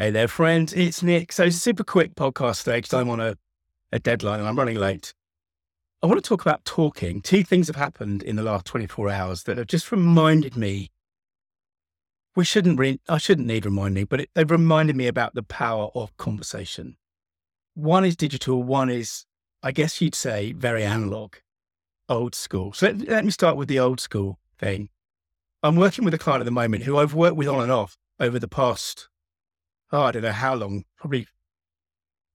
Hey there, friends. It's Nick. So, super quick podcast today because I'm on a, a deadline and I'm running late. I want to talk about talking. Two things have happened in the last 24 hours that have just reminded me. We shouldn't, re- I shouldn't need reminding, but it, they've reminded me about the power of conversation. One is digital, one is, I guess you'd say, very analog, old school. So, let, let me start with the old school thing. I'm working with a client at the moment who I've worked with on and off over the past oh, I don't know how long, probably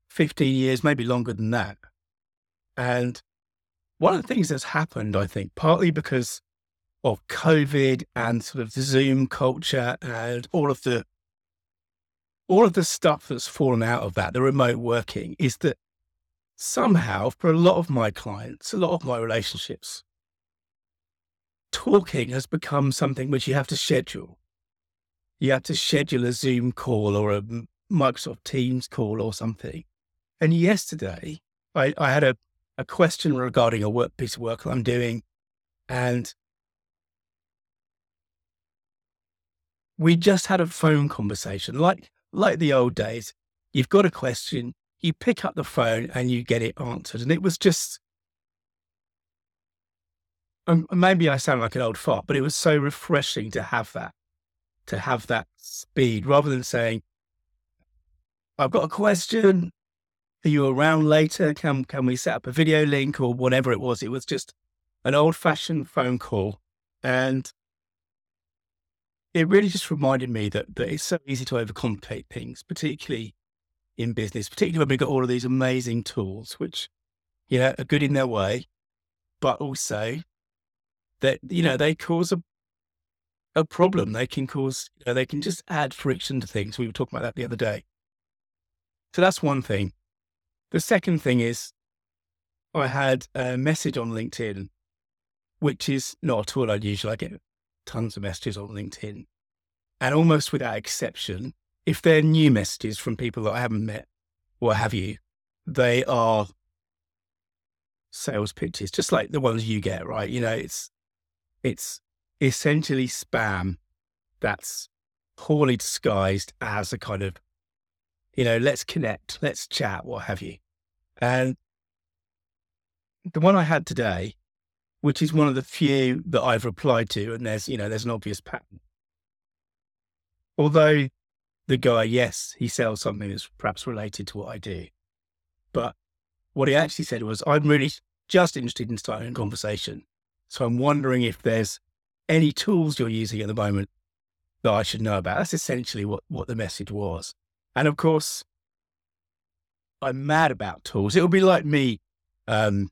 15 years, maybe longer than that. And one of the things that's happened, I think, partly because of COVID and sort of the Zoom culture and all of the all of the stuff that's fallen out of that, the remote working, is that somehow for a lot of my clients, a lot of my relationships, talking has become something which you have to schedule you have to schedule a Zoom call or a Microsoft Teams call or something. And yesterday, I, I had a, a question regarding a work piece of work I'm doing, and we just had a phone conversation, like like the old days. You've got a question, you pick up the phone, and you get it answered. And it was just, um, maybe I sound like an old fart, but it was so refreshing to have that to have that speed rather than saying, I've got a question. Are you around later? Can, can we set up a video link or whatever it was? It was just an old fashioned phone call. And it really just reminded me that, that it's so easy to overcomplicate things, particularly in business, particularly when we've got all of these amazing tools, which, you know, are good in their way, but also that, you know, they cause a a problem. They can cause, you know, they can just add friction to things. We were talking about that the other day. So that's one thing. The second thing is I had a message on LinkedIn, which is not at all unusual. I get tons of messages on LinkedIn. And almost without exception, if they're new messages from people that I haven't met, what have you, they are sales pitches, just like the ones you get, right? You know, it's it's essentially spam that's poorly disguised as a kind of, you know, let's connect, let's chat, what have you. And the one I had today, which is one of the few that I've replied to, and there's, you know, there's an obvious pattern. Although the guy, yes, he sells something that's perhaps related to what I do. But what he actually said was, I'm really just interested in starting a conversation. So I'm wondering if there's any tools you're using at the moment that I should know about. That's essentially what, what the message was. And of course, I'm mad about tools. It would be like me, um,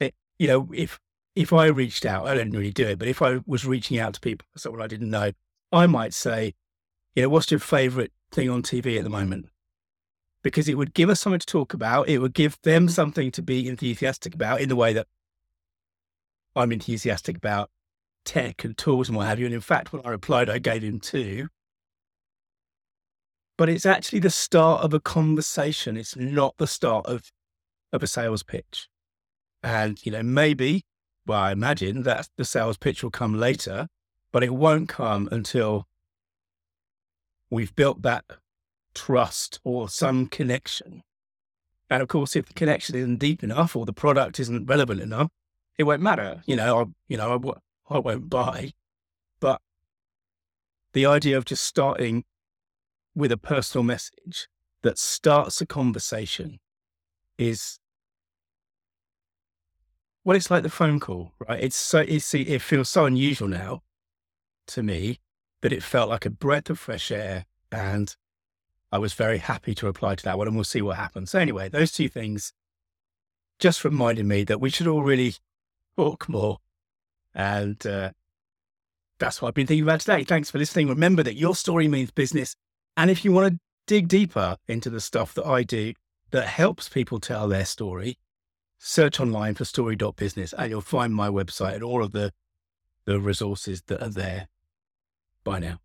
it, you know, if if I reached out, I don't really do it, but if I was reaching out to people, someone I didn't know, I might say, you know, what's your favorite thing on TV at the moment? Because it would give us something to talk about. It would give them something to be enthusiastic about in the way that I'm enthusiastic about tech and tools and what have you. And in fact, when I replied, I gave him two. But it's actually the start of a conversation. It's not the start of, of a sales pitch. And, you know, maybe, well, I imagine that the sales pitch will come later, but it won't come until we've built that trust or some connection. And of course, if the connection isn't deep enough or the product isn't relevant enough, it won't matter. You know, I, you know, I won't buy. But the idea of just starting with a personal message that starts a conversation is well, it's like the phone call, right? It's so it's, it feels so unusual now to me that it felt like a breath of fresh air, and I was very happy to reply to that one, and we'll see what happens. So anyway, those two things just reminded me that we should all really talk more and uh, that's what I've been thinking about today. Thanks for listening. Remember that your story means business. And if you want to dig deeper into the stuff that I do that helps people tell their story, search online for story.business and you'll find my website and all of the, the resources that are there. Bye now.